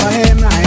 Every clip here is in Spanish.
faena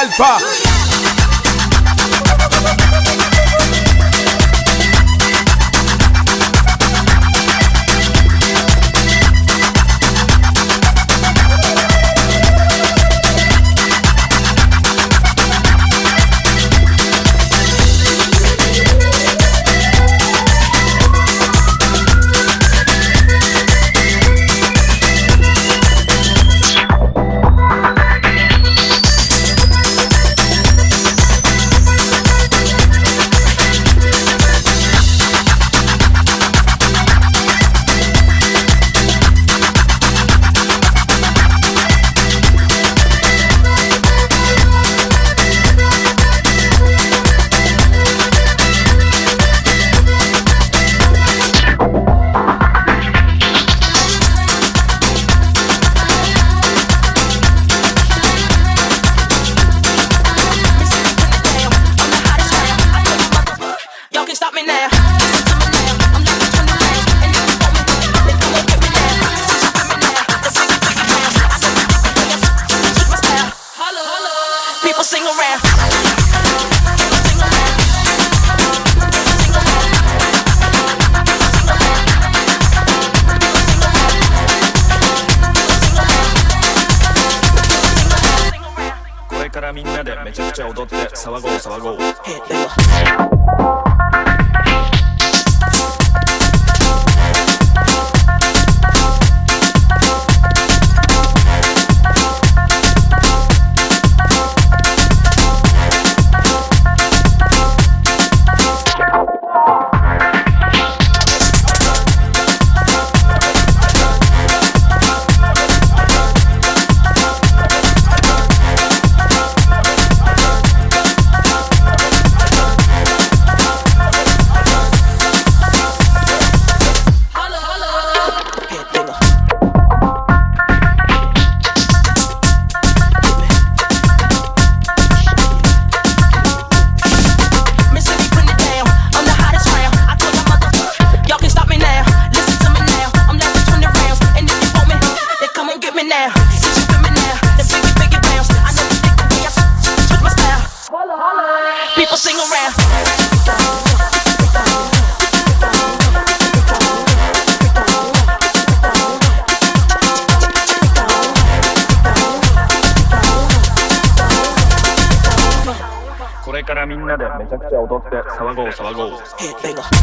alpha. Sabal Go. Venga.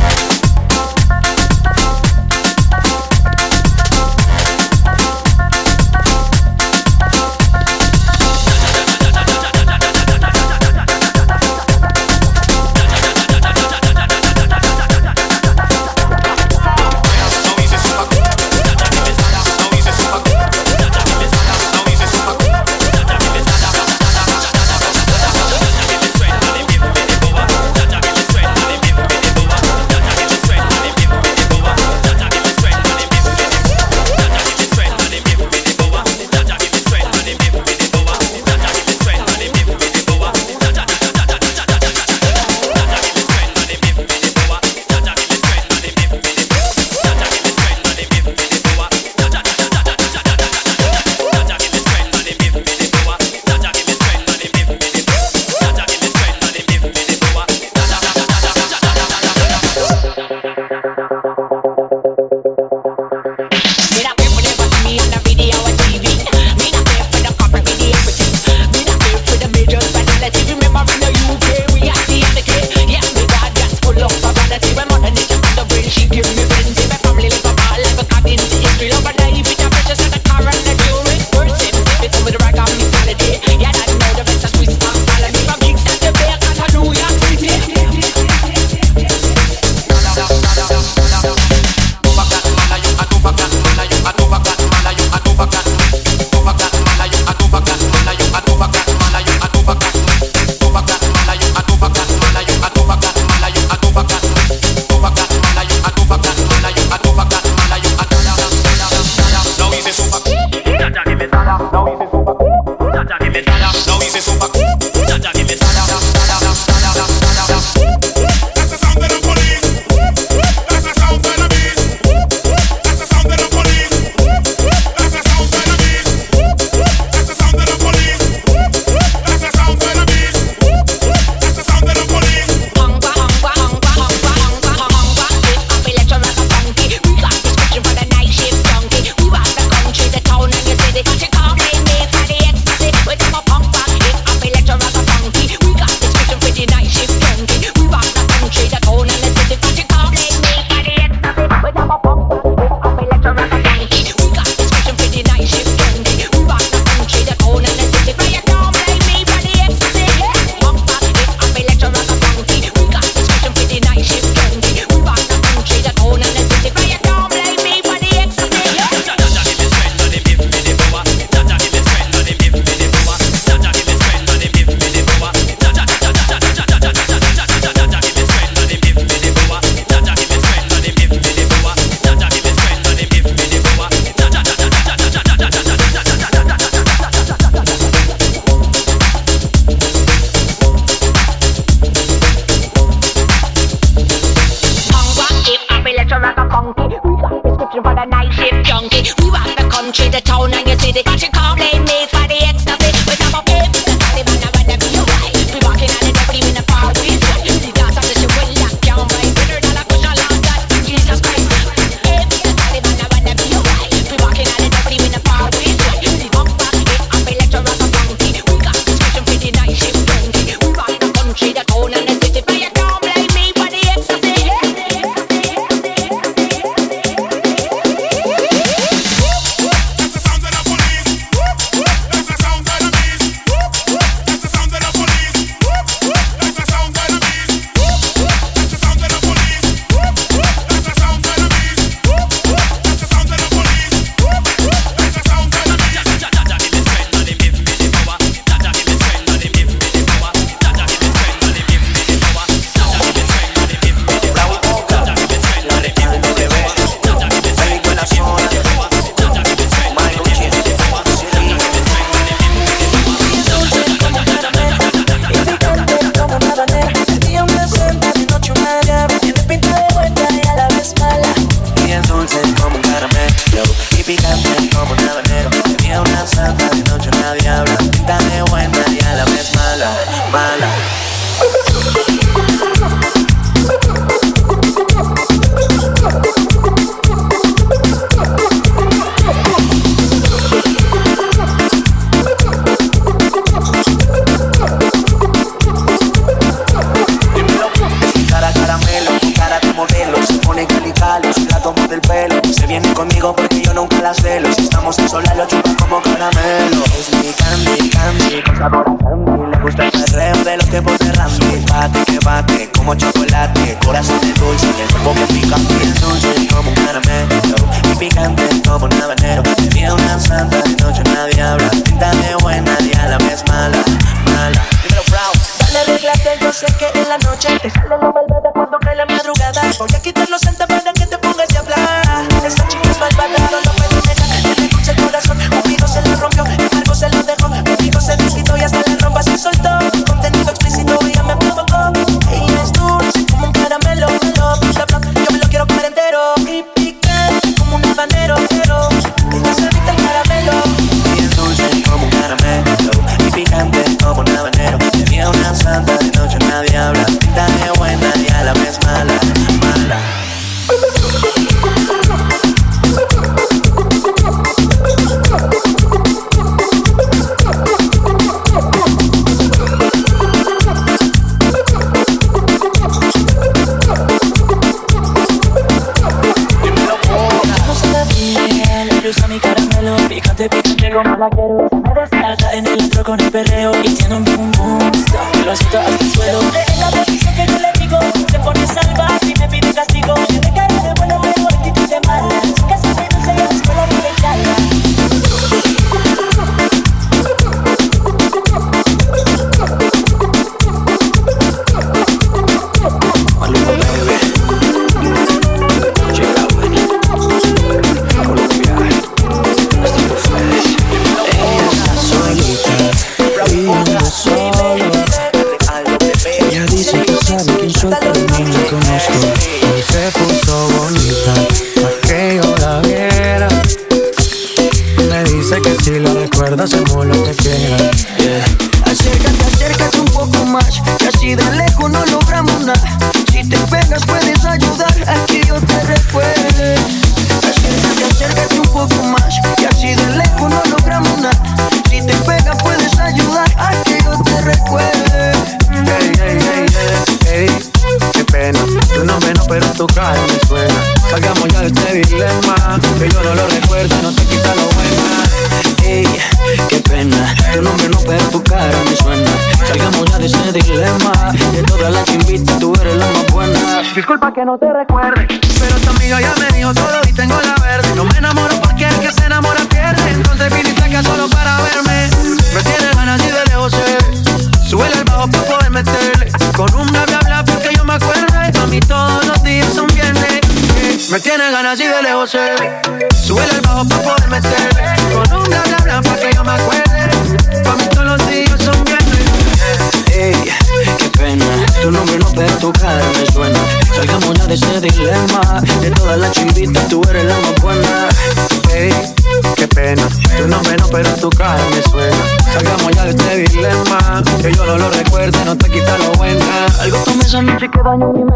Esa noche que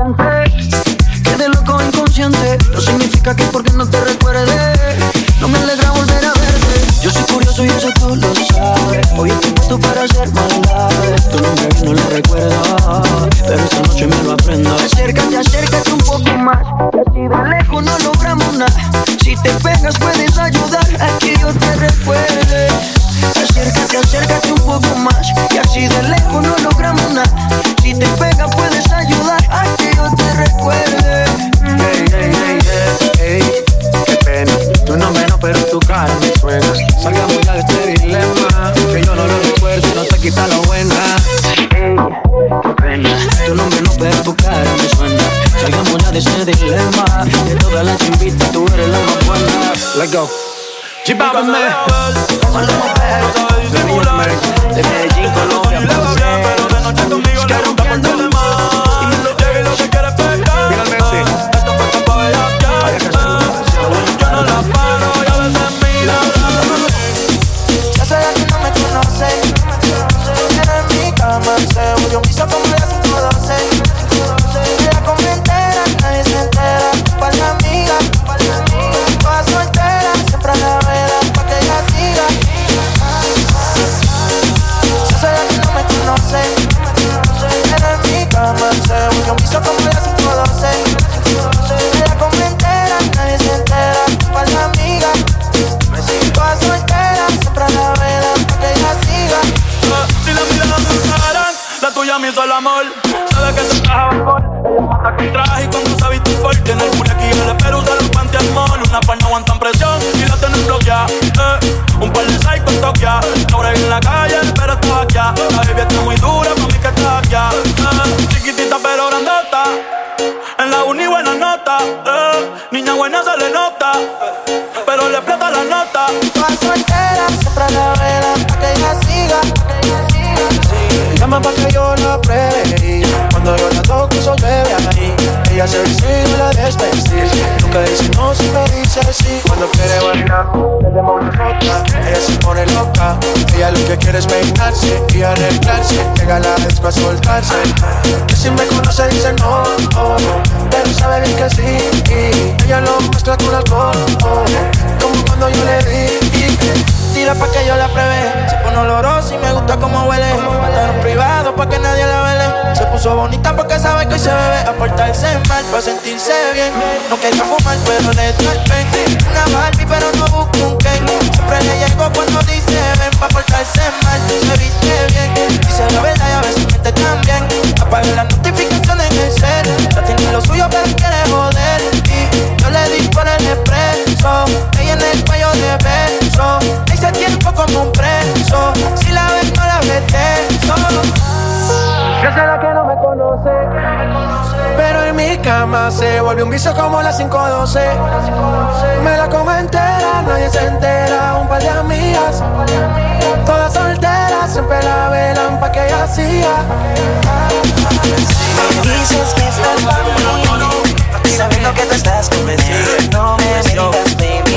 go. Chipápame. De Medellín, Colombia, el amor. Sabe que se traja alcohol. Ella mata con traje y cuando se viste full. Tiene el aquí el pero usa los panty. Una par no aguantan presión y la tienen bloqueada. Eh. Un par de psycho en Tokia. Ahora en la calle, pero está aquí. La baby está muy dura, pa' mí que está aquí. Eh. Chiquitita pero grandota. En la uni buena nota. Eh. Niña buena se le nota. Pero le explota la nota. Toda soltera, siempre a la vela, pa' que ella siga. Llama pa' que Ella se viste y la desvestir Nunca dice no, siempre dice sí Cuando quiere bailar, le demos nosotras Ella se pone loca. Ella lo que quiere es peinarse y arreglarse. Llega la disco a soltarse. Que si me conoce dice no, oh, Pero sabe bien que sí. Ella lo mezcla con alcohol. Oh, Como cuando yo le di Tira pa' que yo la pruebe. Se pone olorosa y me gusta como huele. Matar en privado pa' que nadie la vele. Se puso bonita porque sabe que hoy se bebe. A portarse mal pa' sentirse bien. No quería fumar, pero le pen. Una Barbie, pero no busco un Ken. Siempre le llego cuando dice ven pa' portarse mal. Se viste bien. Dice la verdad y a veces miente también. Apaga las notificaciones en el cel. Ya tiene lo suyo, pero quiere joder. Y yo le di por el expreso. Ella en el cuello de beso. Ese tiempo como un preso. Si la ves, no la beso. Yo será que no me conoce Pero en mi cama se volvió un vicio como las 512 Me la como entera, nadie se entera Un par de amigas Todas solteras, siempre la velan pa' que ella siga Dices que estás para mí, sabiendo que tú estás convencido. No me digas, baby.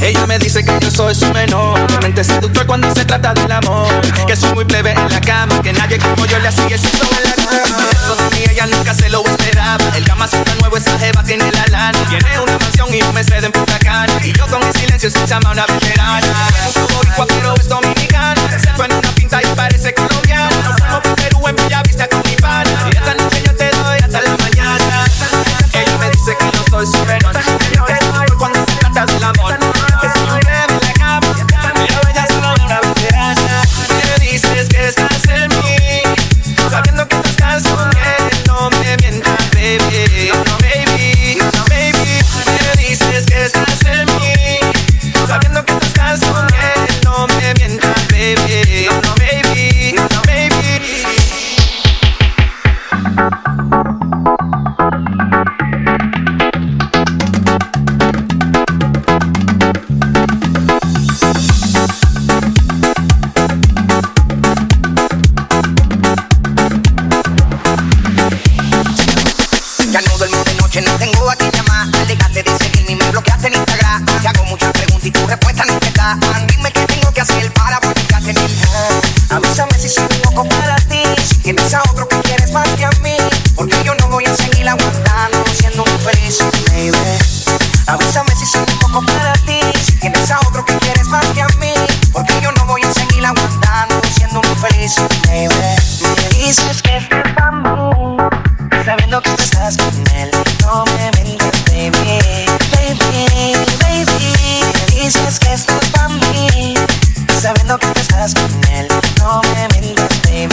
Ella me dice que yo soy su menor, que mente seductor cuando se trata del amor, que soy muy plebe en la cama, que nadie como yo le el sexo en la cama. Mí ella nunca se lo esperaba. El cama está nuevo, esa jeva tiene la lana. Tiene una mansión y un Mercedes en Punta Cana. Y yo con el silencio se llama una veterana. Tiene un boricua pero es dominicana. Se fue en una pinta y parece colombiana. Nos fuimos por Perú en Bellavista con mi pana. Y esta noche yo te doy hasta la mañana. Ella me dice que yo soy su cuando sabiendo que tú estás con él. No me mientas, baby,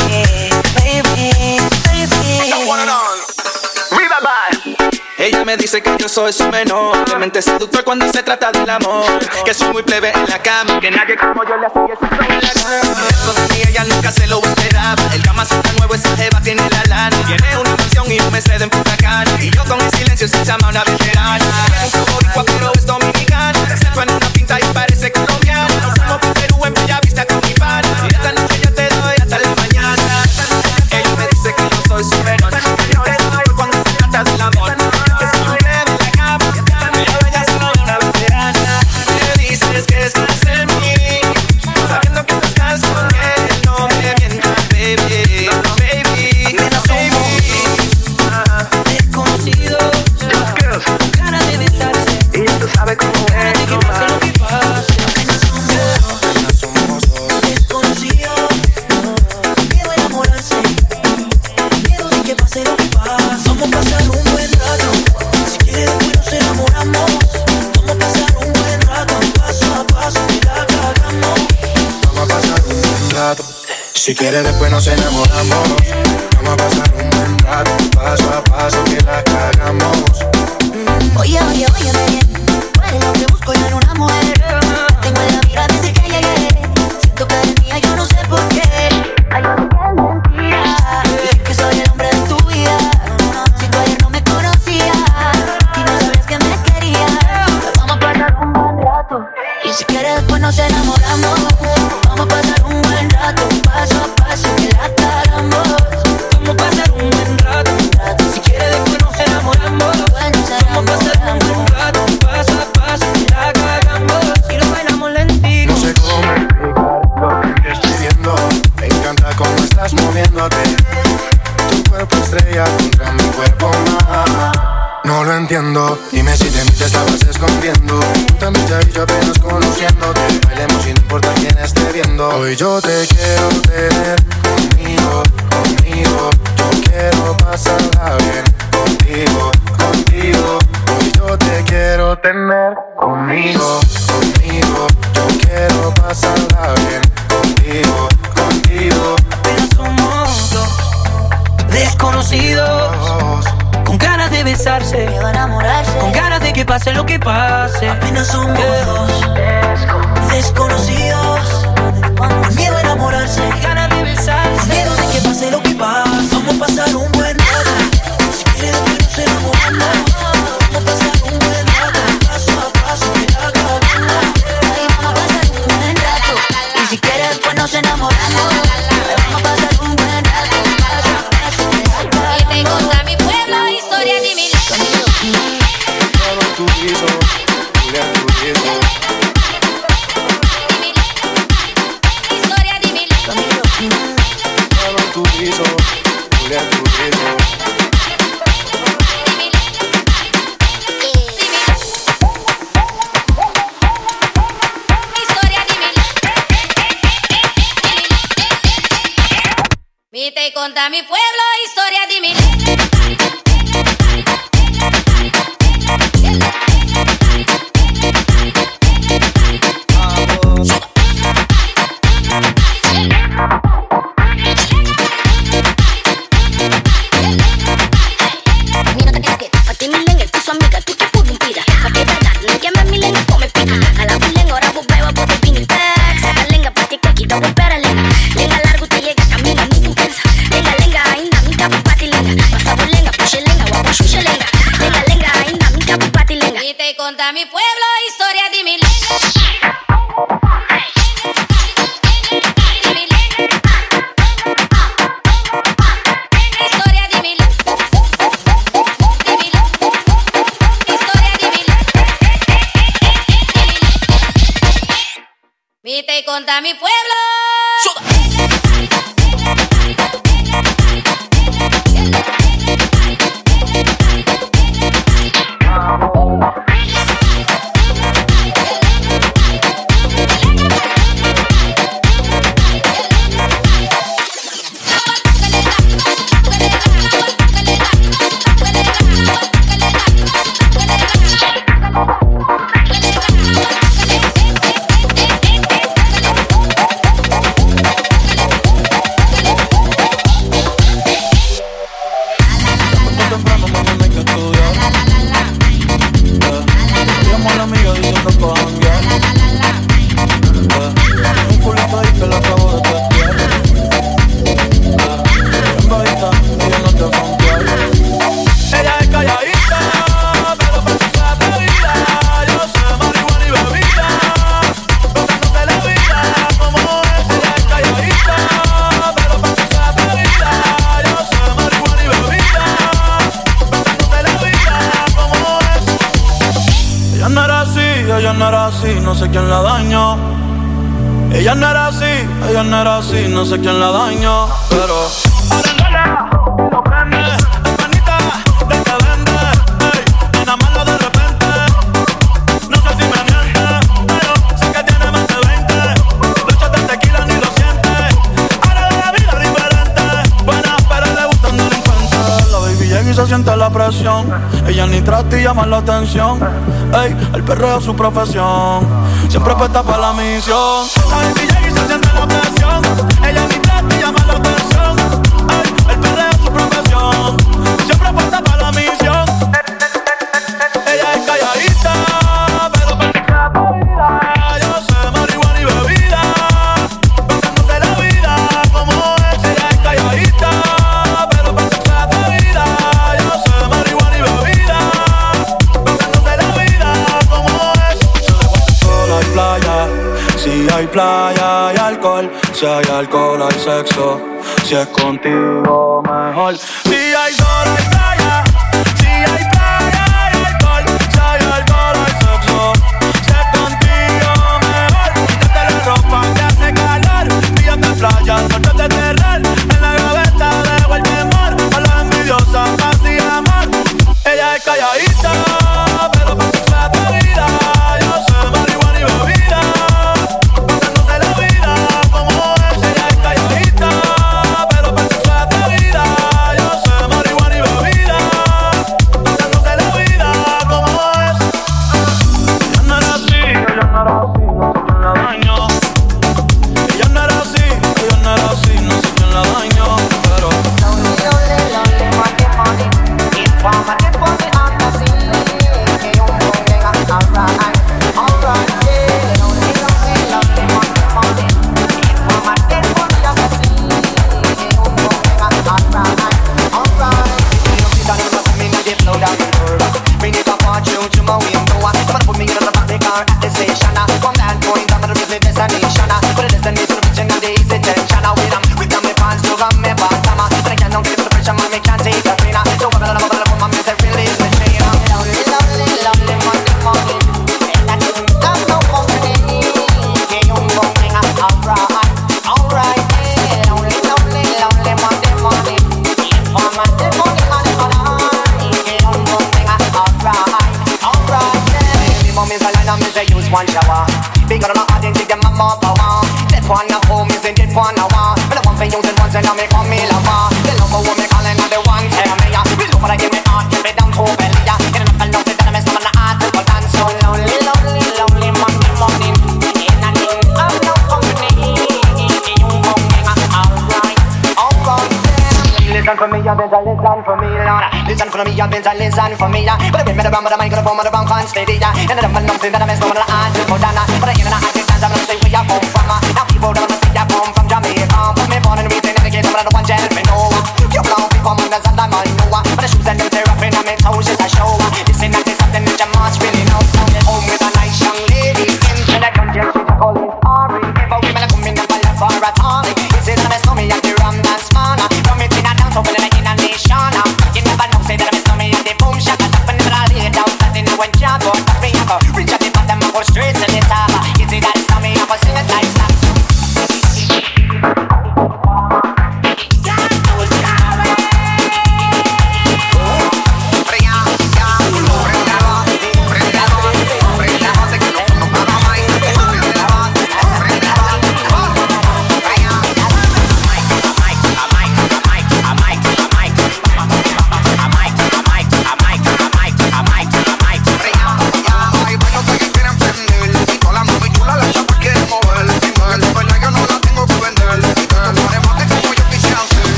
baby, baby. Ella me dice que yo soy su menor, de mente seductor cuando se trata del amor, que soy muy plebe en la cama, que nadie como yo le hacía eso en la cama. Eso de mí ella nunca se lo esperaba, el cama está nuevo, esa jeva tiene la lana, tiene una mansión y un Mercedes en Punta Cana, y yo con el silencio se llama una veterana. Es un boricua pero es dominicana, se en una pinta y parece colombiana, no somos en Villavista con mi esta noche yo te doy hasta la mañana. Ella me dice que yo soy su Si quieres después nos enamoramos. Vamos a pasar conmigo. Conmigo, yo quiero pasarla bien. Contigo, contigo. Pero somos dos desconocidos. Con ganas de besarse, enamorarse. con ganas de que pase lo que pase. Apenas somos eh. dos desconocidos. Con miedo a enamorarse, con ganas de besarse, con miedo de que pase lo que pase. Vamos a pasar un profesión. Siempre apuesta para la misión.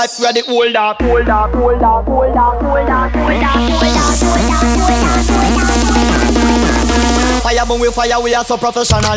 life we are the older, older, older, older, older, older, older, older, older, older, Fire burn we fire, we are so professional.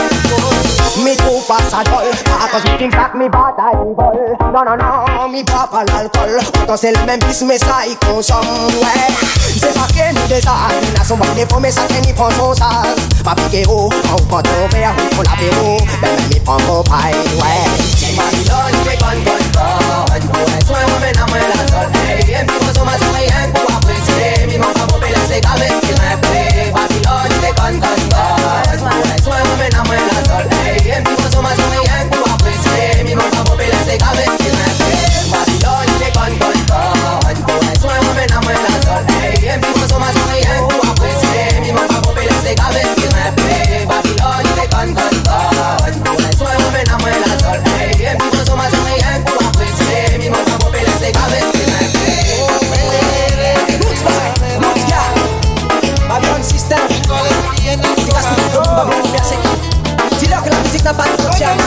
Me too fast at all ah, Cause me think that me bad I evil. No, no, no, me pop al alcohol Entonces sell me bis me psycho somewhere. C'est pa que nous des ânes À son for des promesses à qui n'y prend son sas Pas piqué haut, on prend ton verre Pour l'apéro, ben même il prend mon paille, ouais C'est ma bidonne, c'est bonne, bonne, bonne Ouais, soin, on mène à moi la zone Hey, viens, puis on se mi rien pour se cabe si me pegué Vacilón y en tu coso Mi bolsa popila se cabe si golpea que la visita para Estoy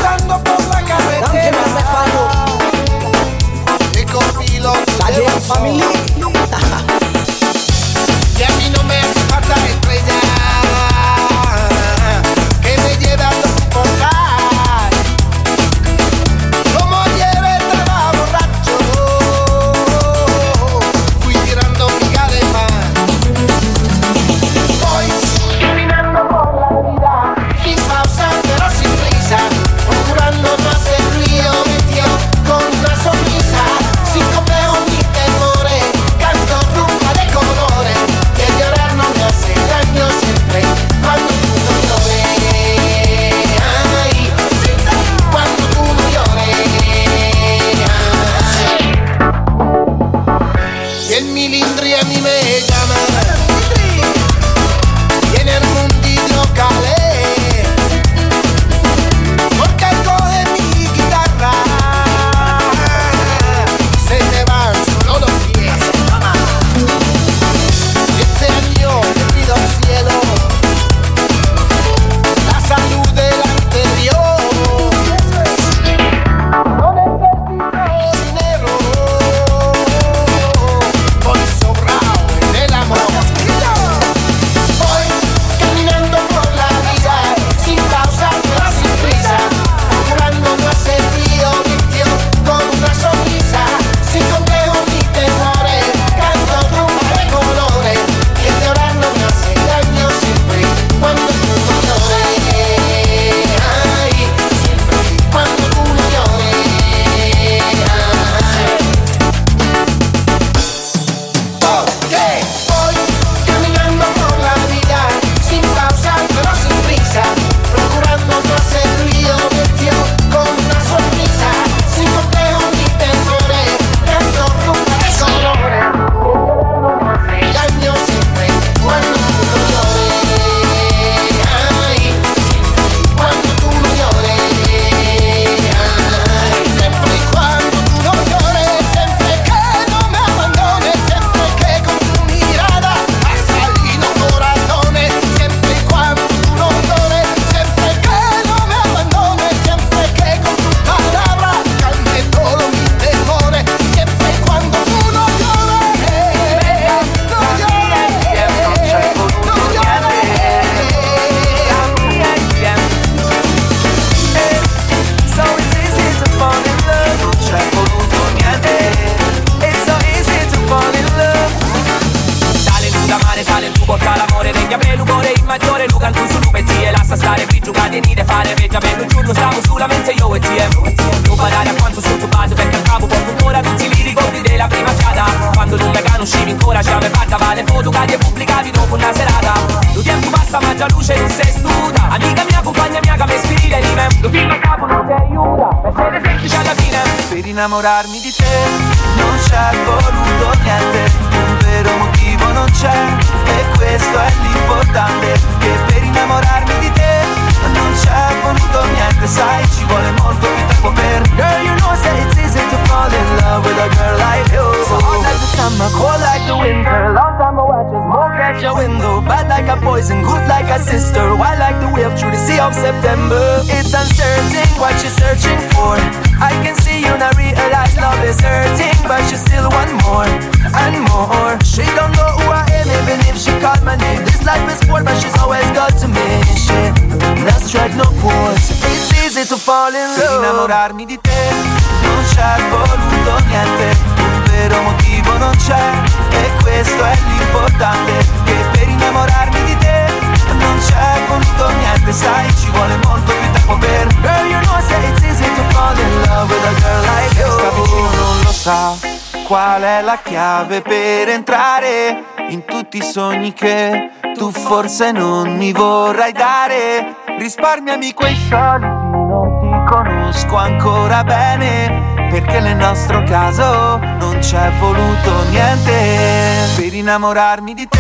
qual è la chiave per entrare in tutti i sogni che tu forse non mi vorrai dare. Risparmiami quei soldi, non ti conosco ancora bene, perché nel nostro caso non c'è voluto niente. Per innamorarmi di te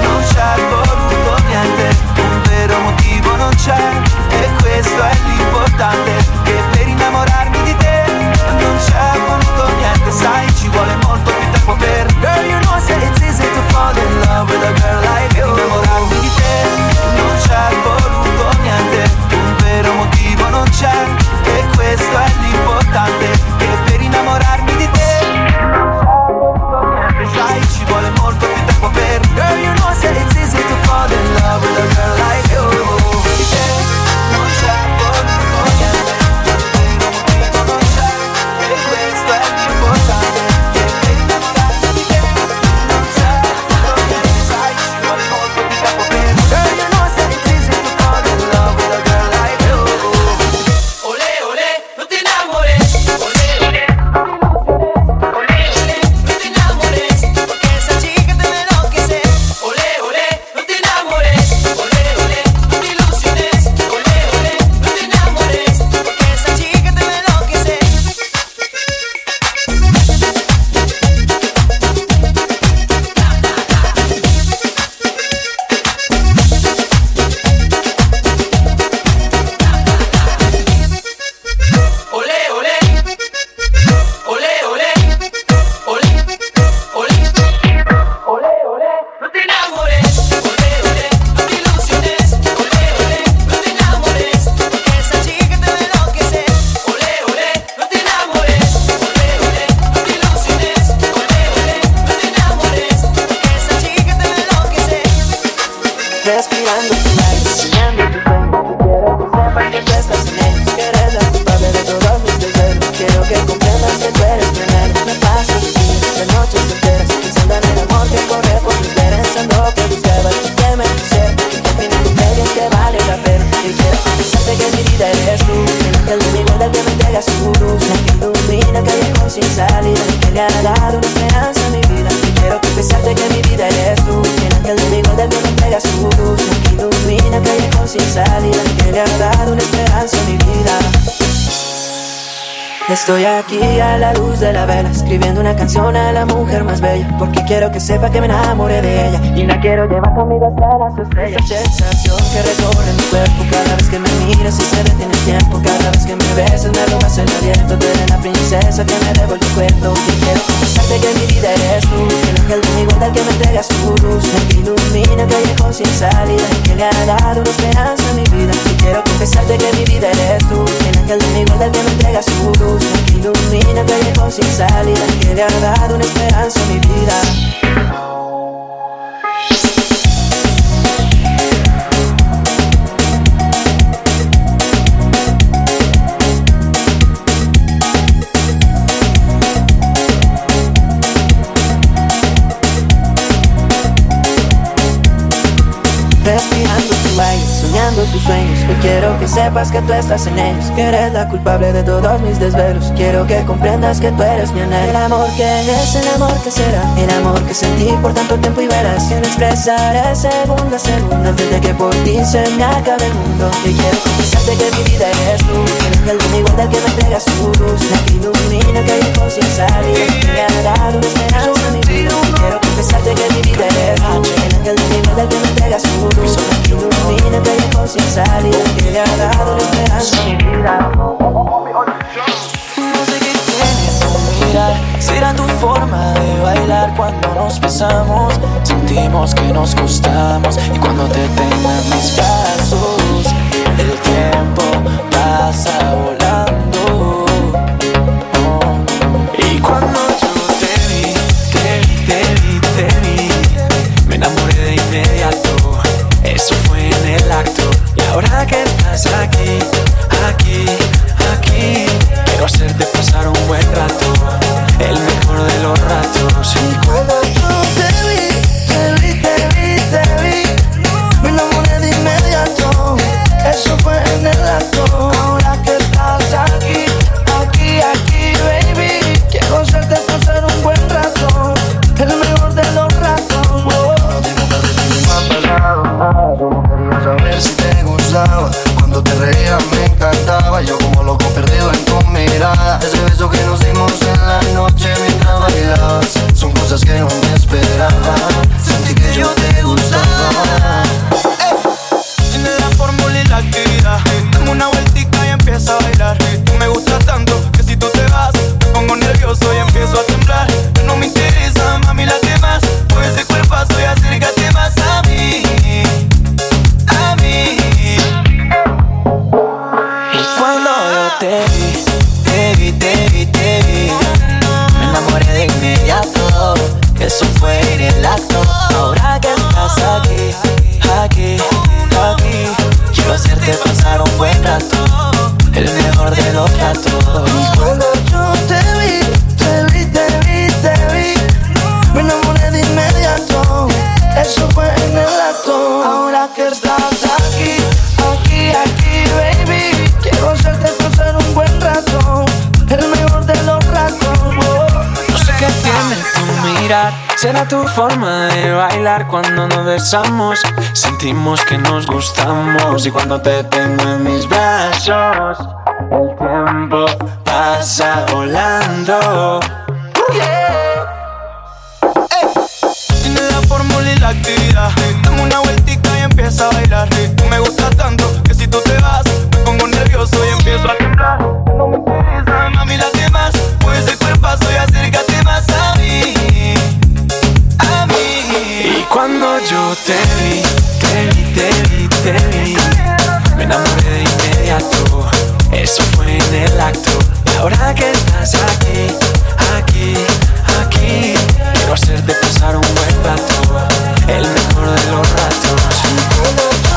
non c'è voluto niente, un vero motivo non c'è, e questo è l'importante, che per innamorarmi sepa que me enamoré de ella. Y la quiero llevar conmigo hasta las estrellas Esa sensación que recorre mi cuerpo Cada vez que me miras y se detiene el tiempo. Cada vez que me besas me robas el aliento Tú eres la princesa que me devuelve el cuento Que quiero confesarte que mi vida eres tú El ángel de mi igualdad que me entregas tu luz El que ilumina el sin salida Y que le ha dado una esperanza a mi vida. Y quiero confesarte que mi vida eres tú El ángel de mi igualdad que me entregas tu luz El que ilumina el sin salida Y que le ha dado una esperanza a mi vida. Quiero que sepas que tú estás en ellos Que eres la culpable de todos mis desvelos. Quiero que comprendas que tú eres mi anhelo. El amor que es, el amor que será El amor que sentí por tanto tiempo y verás. Que lo expresaré segundo a segundo Antes de que por ti se me acabe el mundo. Y quiero confesarte que mi vida eres tú Que el de igual que me entrega su luz. La que ilumina que hay sin salir Que me ha Sentimos que nos gustamos. Y cuando te tengo en mis tu forma de bailar cuando nos besamos. Sentimos que nos gustamos y cuando te tengo en mis brazos, el tiempo pasa volando. Tiene la fórmula y la actividad. Dame una vueltica y empieza a bailar. Me gustas tanto que si tú te vas, me pongo nervioso y empiezo a temblar. No me Yo te vi, te vi, te vi, te vi. Me enamoré de inmediato Eso fue en el acto. Y ahora que estás aquí, aquí, aquí Quiero hacerte pasar un buen rato El mejor de los ratos.